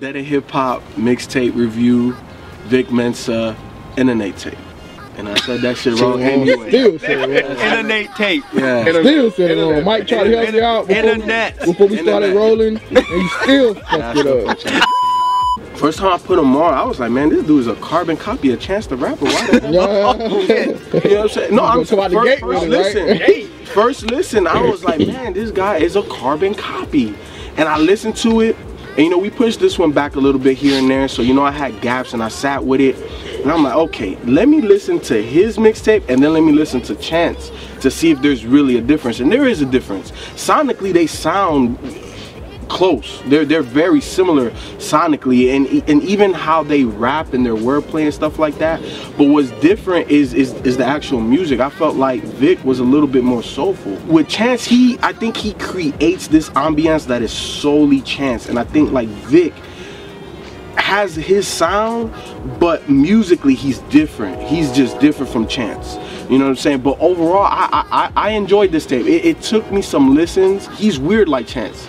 Dead End Hip Hop mixtape review, Vic Mensa, internet tape. And I said that shit wrong anyway. Still said it wrong. Internet tape. Yeah. Still said it wrong. Mike tried to help you out before, Internet. before we started Internet. rolling, and you still fucked it up. First time I put him on, I was like, man, this dude is a carbon copy of Chance the Rapper. Why the hell? Yeah. You know what I'm saying? No, I'm Come out the first, gate first listen. right? First listen, I was like, man, this guy is a carbon copy. And I listened to it, and you know, we pushed this one back a little bit here and there, so you know, I had gaps and I sat with it. And I'm like, okay, let me listen to his mixtape and then let me listen to Chance to see if there's really a difference. And there is a difference. Sonically, they sound close. They're they're very similar sonically, and and even how they rap and their wordplay and stuff like that. But what's different is is is the actual music. I felt like Vic was a little bit more soulful. With Chance, he I think he creates this ambiance that is solely Chance, and I think like Vic has his sound, but musically he's different. He's just different from Chance. You know what I'm saying? But overall, I I, I- enjoyed this tape. It, it took me some listens. He's weird like Chance.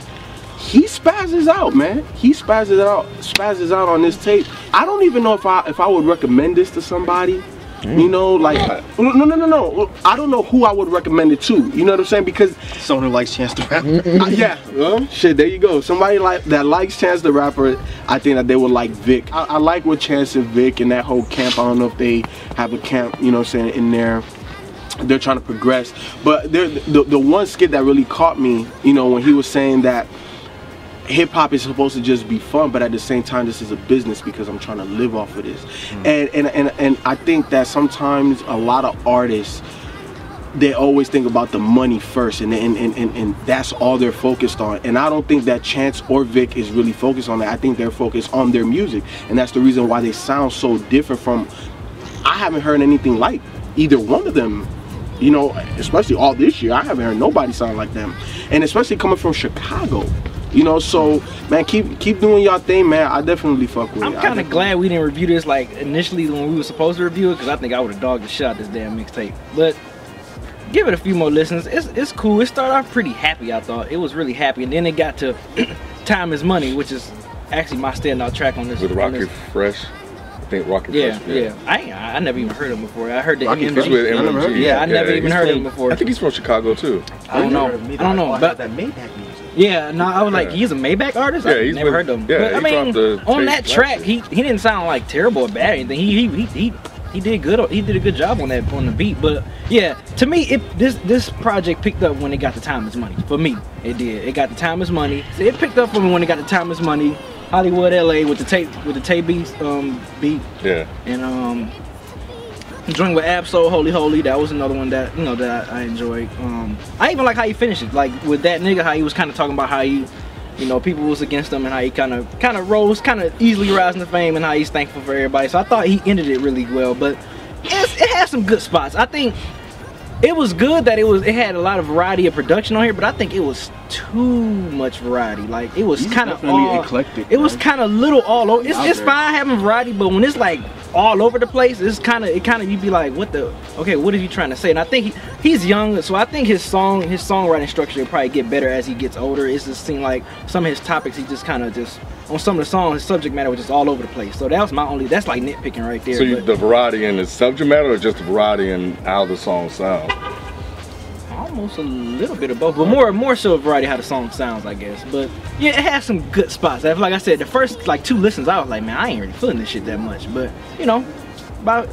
He spazzes out, man. He spazzes out, spazzes out on this tape. I don't even know if I if I would recommend this to somebody. You know, like no, no, no, no. I don't know who I would recommend it to. You know what I'm saying? Because Someone who likes Chance the Rapper. uh, yeah, well, shit. There you go. Somebody like that likes Chance the Rapper. I think that they would like Vic. I, I like what Chance and Vic and that whole camp. I don't know if they have a camp. You know, what I'm saying in there. They're trying to progress, but the the one skit that really caught me. You know, when he was saying that hip hop is supposed to just be fun, but at the same time, this is a business because I'm trying to live off of this. Hmm. And, and and and I think that sometimes a lot of artists they always think about the money first and, and, and, and, and that's all they're focused on. And i don't think that chance or vic is really focused on that. I think they're focused on their music and that's the reason why they sound so different from i haven't heard anything like either one of them you know especially all this year. I haven't heard nobody sound like them. And especially coming from chicago you know so man keep keep doing y'all thing man i definitely fuck with I'm it I kind of glad we didn't review this like initially when we were supposed to review it because I think I would have dogged the shit out this damn mixtape. But give it a few more listens. It's it's cool. It started off pretty happy. I thought it was really happy, and then it got to "Time Is Money," which is actually my standout track on this. With on Rockie this- Fresh. I think Rockie Yeah, Fresh. yeah. yeah. I I never even heard him before. I heard the Rockie MMG. Fresh with I never MMG. Yeah, I never even heard from- him before. I think he's from Chicago too. I don't know. I don't know, but that Maybach music. Yeah, no, I was like, Yeah. he's a Maybach artist. Yeah, I he's never heard of him. yeah, but I mean, on that track, he he didn't sound like terrible or bad or anything. He he he he, he did good. He did a good job on that on the beat. But yeah, to me, it this this project picked up when it got the time is money. For me, it did. It got the time is money. So it picked up for me when it got the time is money. Hollywood, LA, with the tape with the tape beat um beat Yeah. and um joint with Ab-Soul Holy Holy that was another one that you know that I, I enjoyed. Um I even like how he finished it. Like with that nigga how he was kind of talking about how you you know people was against him and how he kind of kind of rose kind of easily rising to fame and how he's thankful for everybody. So I thought he ended it really well but it's, it has some good spots. I think it was good that it was it had a lot of variety of production on here but I think it was too much variety. Like it was kind of eclectic, it was kind of little all over it's, it's fine having variety but when it's like all over the place it's kind of it kind of you'd be like what the okay what are you trying to say? And i think he, he's young so i think his song his songwriting structure will probably get better as he gets older. It's just seemed like some of his topics he just kind of just on some of the songs his subject matter was just all over the place. So that was my only that's like nitpicking right there So you, the variety in the subject matter or just the variety in how the song sound? Almost a little bit of both but more more so a variety how the song sounds i guess but yeah it has some good spots like i said the first like two listens i was like man i ain't really feeling this shit that much but you know about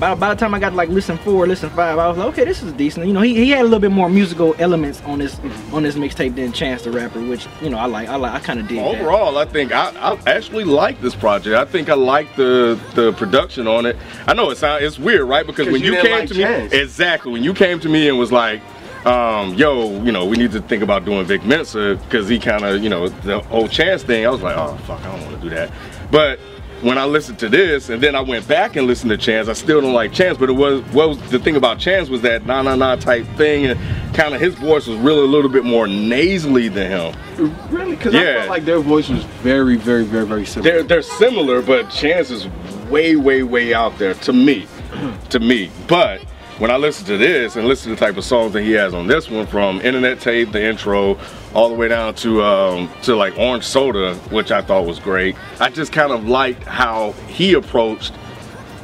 by, by the time I got like listen four, listen five, I was like, okay, this is decent. You know, he, he had a little bit more musical elements on this on this mixtape than Chance the Rapper, which you know I like. I like. I kind of did. that. Overall, I think I, I actually like this project. I think I like the the production on it. I know it sound it's weird, right? Because when you you, came like to Chance. me, exactly when you came to me and was like, um, "Yo, you know, we need to think about doing Vic Mensa because he kind of, you know, the whole Chance thing." I was like, "Oh fuck, I don't want to do that." But when I listened to this and then I went back and listened to Chance, I still don't like Chance. But it was what was the thing about Chance was that nah nah nah type thing, and kind of his voice was really a little bit more nasally than him. really because i felt like their voice was very very very very similar they're they're similar, but Chance is way, way, way out there to me. to me. But when I listen to this and listen to the type of songs that he has on this one, from Internet Tape, the intro, all the way down to um, to like Orange Soda, which I thought was great. I just kind of liked how he approached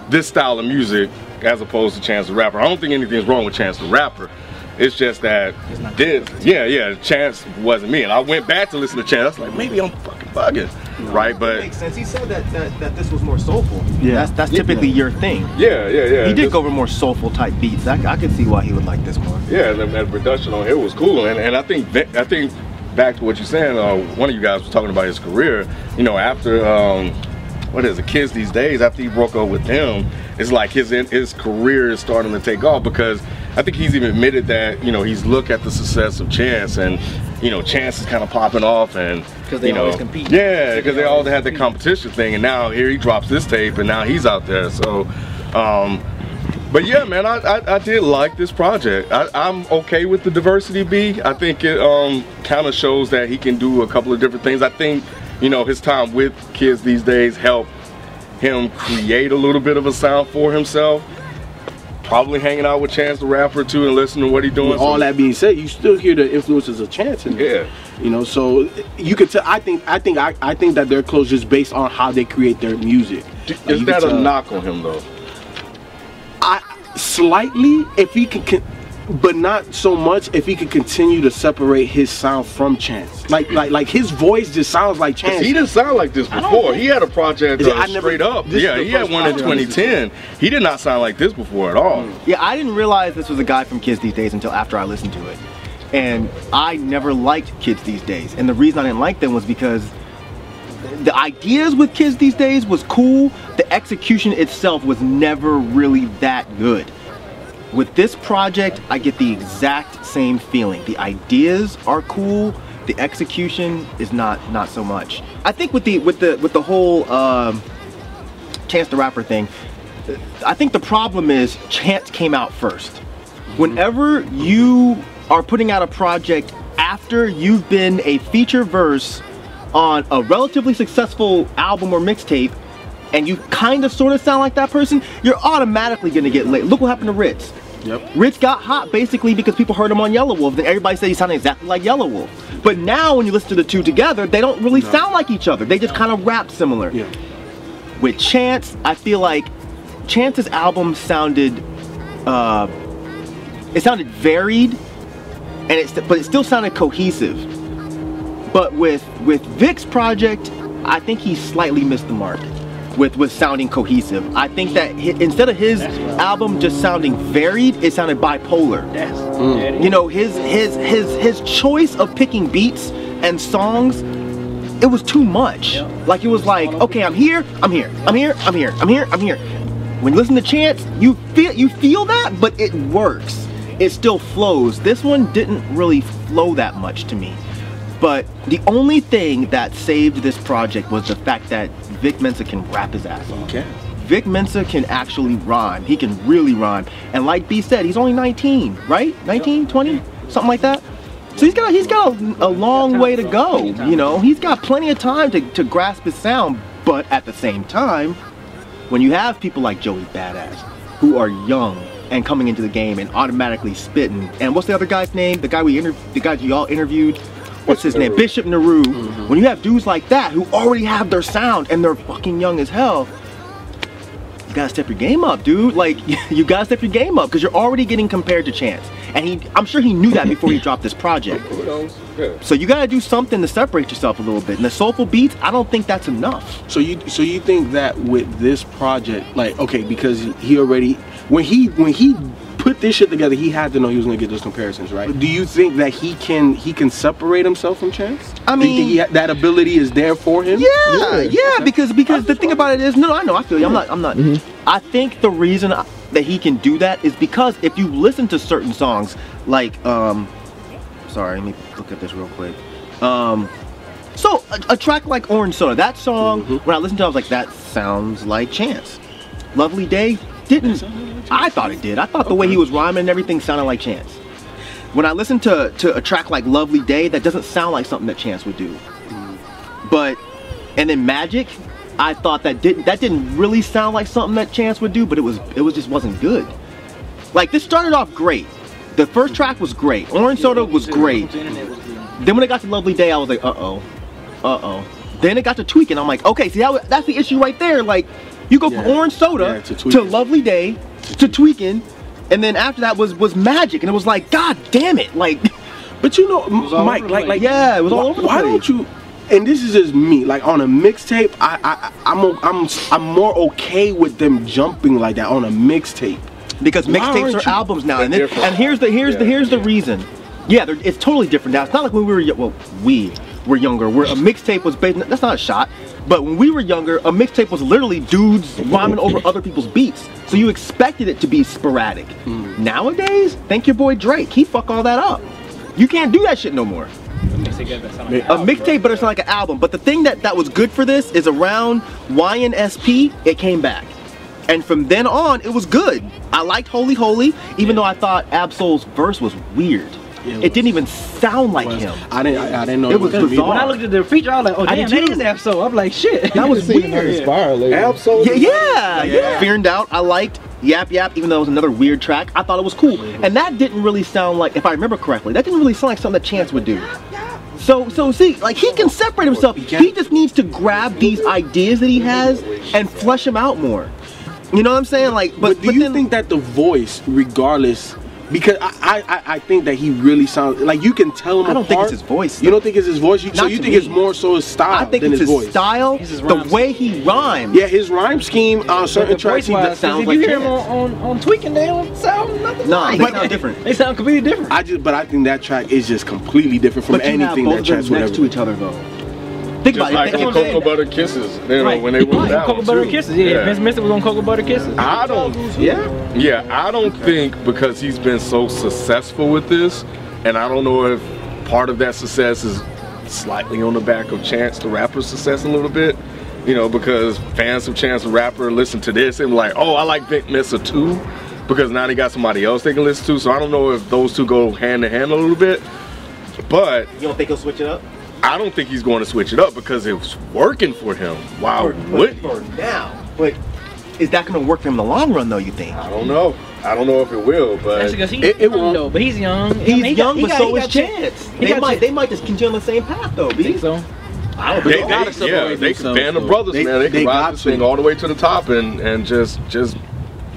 this style of music as opposed to Chance the Rapper. I don't think anything's wrong with Chance the Rapper. It's just that this, yeah, yeah, Chance wasn't me. And I went back to listen to Chance. I was like, maybe I'm fucking bugging, right? But makes sense. He said that, that that this was more soulful. Yeah. that's that's typically your thing. yeah, yeah, yeah. He did This- go over more soulful type beats. I, I could see why he would like this more. Yeah, and that production on here was cool, and, and I think I think back to what you're saying. Uh, one of you guys was talking about his career. You know, after um, what is it, Kids These Days? After he broke up with them, it's like his his career is starting to take off because I think he's even admitted that you know he's looked at the success of Chance and you know Chance is kind of popping off and 'Cause they you know always compete. yeah because they all had the competition thing and now here he drops this tape and now he's out there so. Um, but yeah, man, I, I, I did like this project. I, I'm okay with the diversity B. I think it um, kind of shows that he can do a couple of different things. I think, you know, his time with kids these days helped him create a little bit of a sound for himself. Probably hanging out with Chance the Rapper too and listening to what he's doing. With all So- that being said, you still hear the influences of Chance in there. Yeah. You know, so you could tell. I think, I think, I, I think that they're close just based on how they create their music. Like, Is that a knock on him though? I slightly, if he can, con- but not so much if he could continue to separate his sound from Chance. Like, like, like his voice just sounds like Chance. He didn't sound like this before. He had a project uh, I never- straight up. Yeah, he had one in project I listened to. 2010. He did not sound like this before at all. Yeah, I didn't realize this was a guy from Kids These Days until after I listened to it. And I never liked Kids These Days. And the reason I didn't like them was because the ideas with Kids These Days was cool. The execution itself was never really that good. With this project, I get the exact same feeling. The ideas are cool. The execution is not not so much. I think with the with the with the whole um, Chance the Rapper thing, I think the problem is Chance came out first. Whenever you are putting out a project after you've been a feature verse on a relatively successful album or mixtape, and you kind of sort of sound like that person, you're automatically gonna get late. Look what happened to Rittz. Yep. Rittz got hot basically because people heard him on Yelawolf. Then everybody said he sounded exactly like Yelawolf. But now when you listen to the two together, they don't really sound like each other. They just kind of rap similar Yeah. with Chance, I feel like Chance's album sounded, uh, it sounded varied, and it's but it still sounded cohesive. But with with Vic's project, I think he slightly missed the mark with with sounding cohesive. I think that hi instead of his album just sounding varied, it sounded bipolar. That's You know, his his his his choice of picking beats and songs, it was too much. Like it was like, okay, I'm here, I'm here, I'm here, I'm here, I'm here, I'm here. When you listen to Chance, you feel you feel that, but it works. It still flows. This one didn't really flow that much to me. But the only thing that saved this project was the fact that Vic Mensa can rap his ass off. Okay. Vic Mensa can actually rhyme. He can really rhyme. And like B said, he's only 19, right? 19, 20, something like that. So he's got he's got a, a long way to go. You know, he's got plenty of time to, to grasp his sound. But at the same time, when you have people like Joey Badass who are young and coming into the game and automatically spitting, and what's the other guy's name? The guy we inter- the guy you all interviewed. What's his name? Bishop Nehru. Mm-hmm. When you have dudes like that who already have their sound and they're fucking young as hell, you gotta step your game up, dude. Like you gotta step your game up because you're already getting compared to Chance, and he, I'm sure he knew that before he dropped this project. Who knows? Yeah. So you gotta do something to separate yourself a little bit. And the soulful beats, I don't think that's enough. So you so you think that with this project, like okay, because he already when he when he put this shit together, he had to know he was gonna get those comparisons, right? Do you think that he can he can separate himself from Chance? I Do you think mean- he that ability is there for him. Yeah, yeah, because because the thing about it is, no, I know, I feel you. I'm not, I'm not. I think the reason I- that he can do that is because if you listen to certain songs, like, um, sorry, let me look at this real quick. Um, so a, a track like Orange Soda, that song, when I listened to, it, I was like, that sounds like Chance. Lovely Day didn't. I thought it did. I thought the way he was rhyming and everything sounded like Chance. When I listen to to a track like Lovely Day, that doesn't sound like something that Chance would do. But and then Magic, I thought that didn't that didn't really sound like something that Chance would do, but it was it was just wasn't good. Like this started off great. The first track was great. Orange Soda was great. Then when it got to Lovely Day, I was like, uh oh, uh oh. Then it got to Tweaking. I'm like, okay, see, that, that's the issue right there. Like, you go Yeah. from Orange Soda Yeah, to to, Lovely Day to Tweaking, and then after that was was Magic, and it was like, God damn it, like, But you know, Mike, like, like, Yeah, it was all why, over the Why place. don't you? And this is just me. Like on a mixtape, I, I, I'm, I'm, I'm more okay with them jumping like that on a mixtape. because mixtapes you- albums now, and then, and here's the here's the Yeah, here's the reason. Yeah, it's totally different now. It's not like when we were well, we were younger, where a mixtape was based. That's not a shot, but when we were younger, a mixtape was literally dudes rhyming over other people's beats. So you expected it to be sporadic. Hmm. Nowadays, thank your boy Drake. He fuck all that up. You can't do that shit no more. A mixtape, but it's not like an album. But the thing that that was good for this is around YNSP, it came back. And from then on, it was good. I liked Holy Holy, even though I thought Ab-Soul's verse was weird. Yeah, it it, didn't even sound like him. I didn't, I, I didn't know It was gonna bizarre. When I looked at the feature, I was like, oh I damn, did that too. is that so. I'm like, shit. That was See him weird. inspired later. Ab-Soul. Yeah, yeah, yeah. Yeah. Fear and Doubt, I liked. Yap Yap, even though it was another weird track, I thought it was cool. And that didn't really sound like, if I remember correctly, that didn't really sound like something that Chance would do. So, so see, like he can separate himself. He just needs to grab these ideas that he has and flesh them out more. You know what I'm saying? Like, but, But do but you then, think that the voice, regardless, because I, I, I- I think that he really sounds like you can tell him. I don't think it's his voice, You don't think it's his voice? You, so you think me. it's more so his style I think than it's his, his voice? style, It's his the way he rhymes. Yeah, his rhyme scheme uh, on certain tracks. He does, sounds if like you hear him on, on, on tweaking, they don't sound nothing. Nah, like. they sound different. They sound completely different. I just, but I think that track is just completely different from But you have anything both that of them Chance would next ever. to each other, though. Think Just about like it. on Cocoa Butter Kisses, you know, Right. when they wrote Right, that Cocoa Butter too. Kisses. Yeah, Vince Mister was on Cocoa Butter Kisses. I don't. Yeah, Yeah, I don't think because he's been so successful with this, and I don't know if part of that success is slightly on the back of Chance the Rapper's success a little bit. You know, because fans of Chance the Rapper listen to this and like, oh, I like Vic Mensa too, because now they got somebody else they can listen to. So I don't know if those two go hand in hand a little bit. But You don't think he'll switch it up? I don't think he's going to switch it up because it's working for him. Wow, For- would for now. But is that going to work for him in the long run, though? You think? I don't know. I don't know if it will, but he's It- it young won't. though, but he's young. I He's mean, he got- young, he but got- so he is got Chance. He They got might, Ch- they might just continue on the same path, though. I B. think so. I don't They, think so. gotta they, yeah, they can band of though. brothers, They- man. They they can ride this to. thing all the way to the top and and just just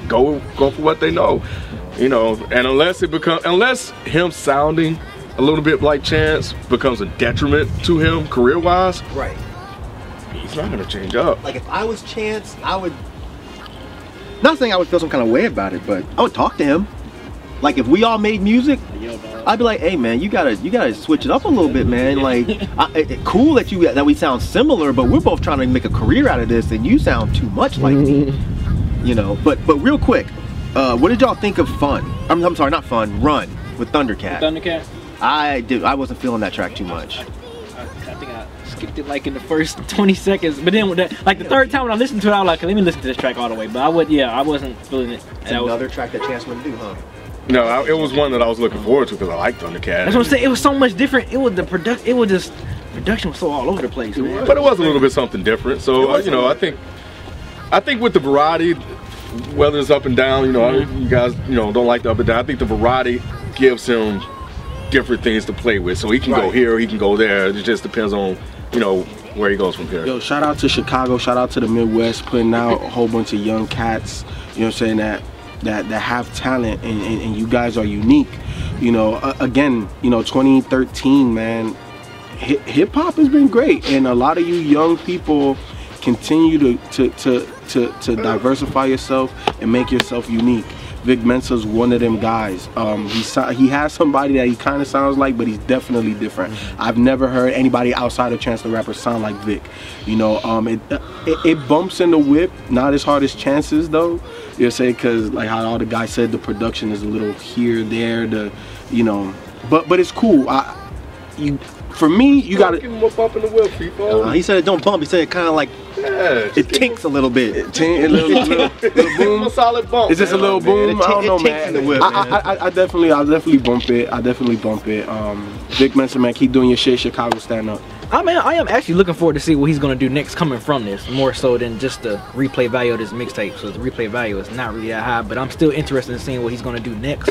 go go for what they know, you know. And unless it become unless him sounding a little bit like Chance becomes a detriment to him career wise, Right. he's not gonna change up. Like if I was Chance, I would. Not saying I would feel some kind of way about it, but I would talk to him. Like if we all made music, I'd be like, "Hey man, you gotta you gotta switch it up a little bit, man. Like, I, it, it- cool that you that we sound similar, but we're both trying to make a career out of this, and you sound too much like me, you know." But but real quick, uh, what did y'all think of Fun? I'm, I'm sorry, not Fun. Run with Thundercat. Thundercat. I did. I wasn't feeling that track too much. I, I think I skipped it like in the first 20 seconds, but then with that, like the third time when I listened to it, I was like, let me listen to this track all the way. But I would, yeah, I wasn't feeling it. It's And I was- another track that Chance wouldn't do, huh? No, I, it was one that I was looking forward to because I liked Thundercat. That's what I'm saying. It was so much different. It was the product. It was just production was so all over the place, man. But it was a little bit something different. So uh, you know, I think I think with the variety, whether it's up and down, you know, I- you guys, you know, don't like the up and down. I think the variety gives him different things to play with. So he can go Right. here, he can go there. It just depends on, you know, where he goes from here. Yo, shout out to Chicago, shout out to the Midwest, putting out a whole bunch of young cats, you know what I'm saying, that that, that have talent and, and, and you guys are unique. You know, uh, again, you know, 2013, man, hip hop has been great. And a lot of you young people continue to, to, to, to, to diversify yourself and make yourself unique. Vic Mensa's one of them guys. Um, he so- he has somebody that he kind of sounds like, but he's definitely different. I've never heard anybody outside of Chance the Rapper sound like Vic. You know, um, it, it it bumps in the whip, not as hard as Chances though. You say because like how all the guys said, the production is a little here, there, the you know, but but it's cool. I you for me, you gotta. Give him a bump in the whip, people. Uh, he said it don't bump. He said it kind of like yeah, it tinks a little bit. Tin- a little, little, little Give him boom. a solid bump. Is this a little boom? It I don't know, man. the whip, I, man. I, I, I definitely, I definitely bump it. I definitely bump it. Um, Vic Mensa, man, keep doing your shit. Chicago, stand up. I mean, I am actually looking forward to see what he's gonna do next coming from this, more so than just the replay value of this mixtape. So the replay value is not really that high, but I'm still interested in seeing what he's gonna do next.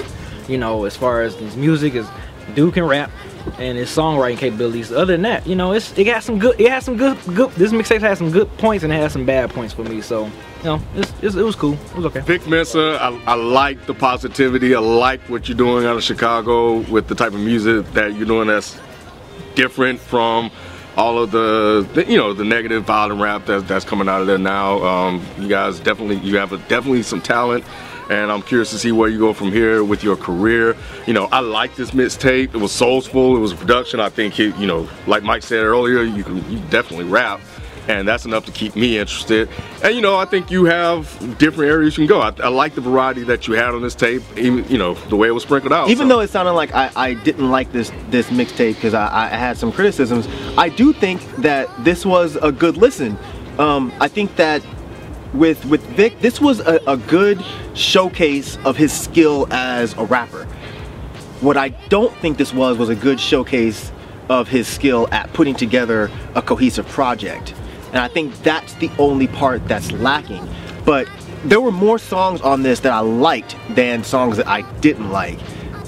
You know, as far as his music is, dude can rap and his songwriting capabilities. Other than that, you know, it's it got some good. It has some good. Good. This mixtape has some good points and it has some bad points for me. So, you know, it's, it's, it was cool. It was okay. Vic Mensa, I, I like the positivity. I like what you're doing out of Chicago with the type of music that you're doing that's different from all of the, the, you know the negative violent rap that's, that's coming out of there now um, you guys definitely you have a, definitely some talent and I'm curious to see where you go from here with your career you know I like this mixtape it was soulful it was a production I think it, you know like Mike said earlier you can you definitely rap and that's enough to keep me interested. And you know, I think you have different areas you can go. I, I like the variety that you had on this tape, even you know the way it was sprinkled out. Even so. though it sounded like I, I didn't like this this mixtape because I, I had some criticisms, I do think that this was a good listen. Um, I think that with with Vic, this was a, a good showcase of his skill as a rapper. What I don't think this was was a good showcase of his skill at putting together a cohesive project. And I think that's the only part that's lacking. But there were more songs on this that I liked than songs that I didn't like.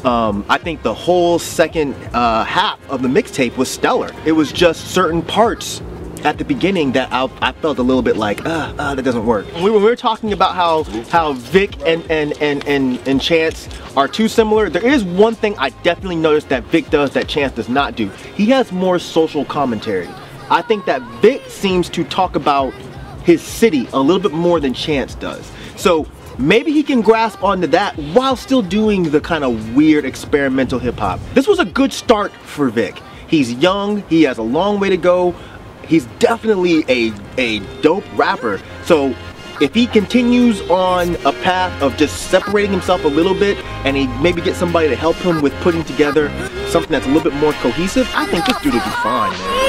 Um, I think the whole second uh, half of the mixtape was stellar. It was just certain parts at the beginning that I, I felt a little bit like, uh, uh, that doesn't work. When we, were, we were talking about how how Vic and, and, and, and, and Chance are too similar, there is one thing I definitely noticed that Vic does that Chance does not do. He has more social commentary. I think that Vic seems to talk about his city a little bit more than Chance does. So maybe he can grasp onto that while still doing the kind of weird experimental hip hop. This was a good start for Vic. He's young, he has a long way to go he's definitely a, a dope rapper. So if he continues on a path of just separating himself a little bit and he maybe gets somebody to help him with putting together something that's a little bit more cohesive, I think this dude will be fine, man.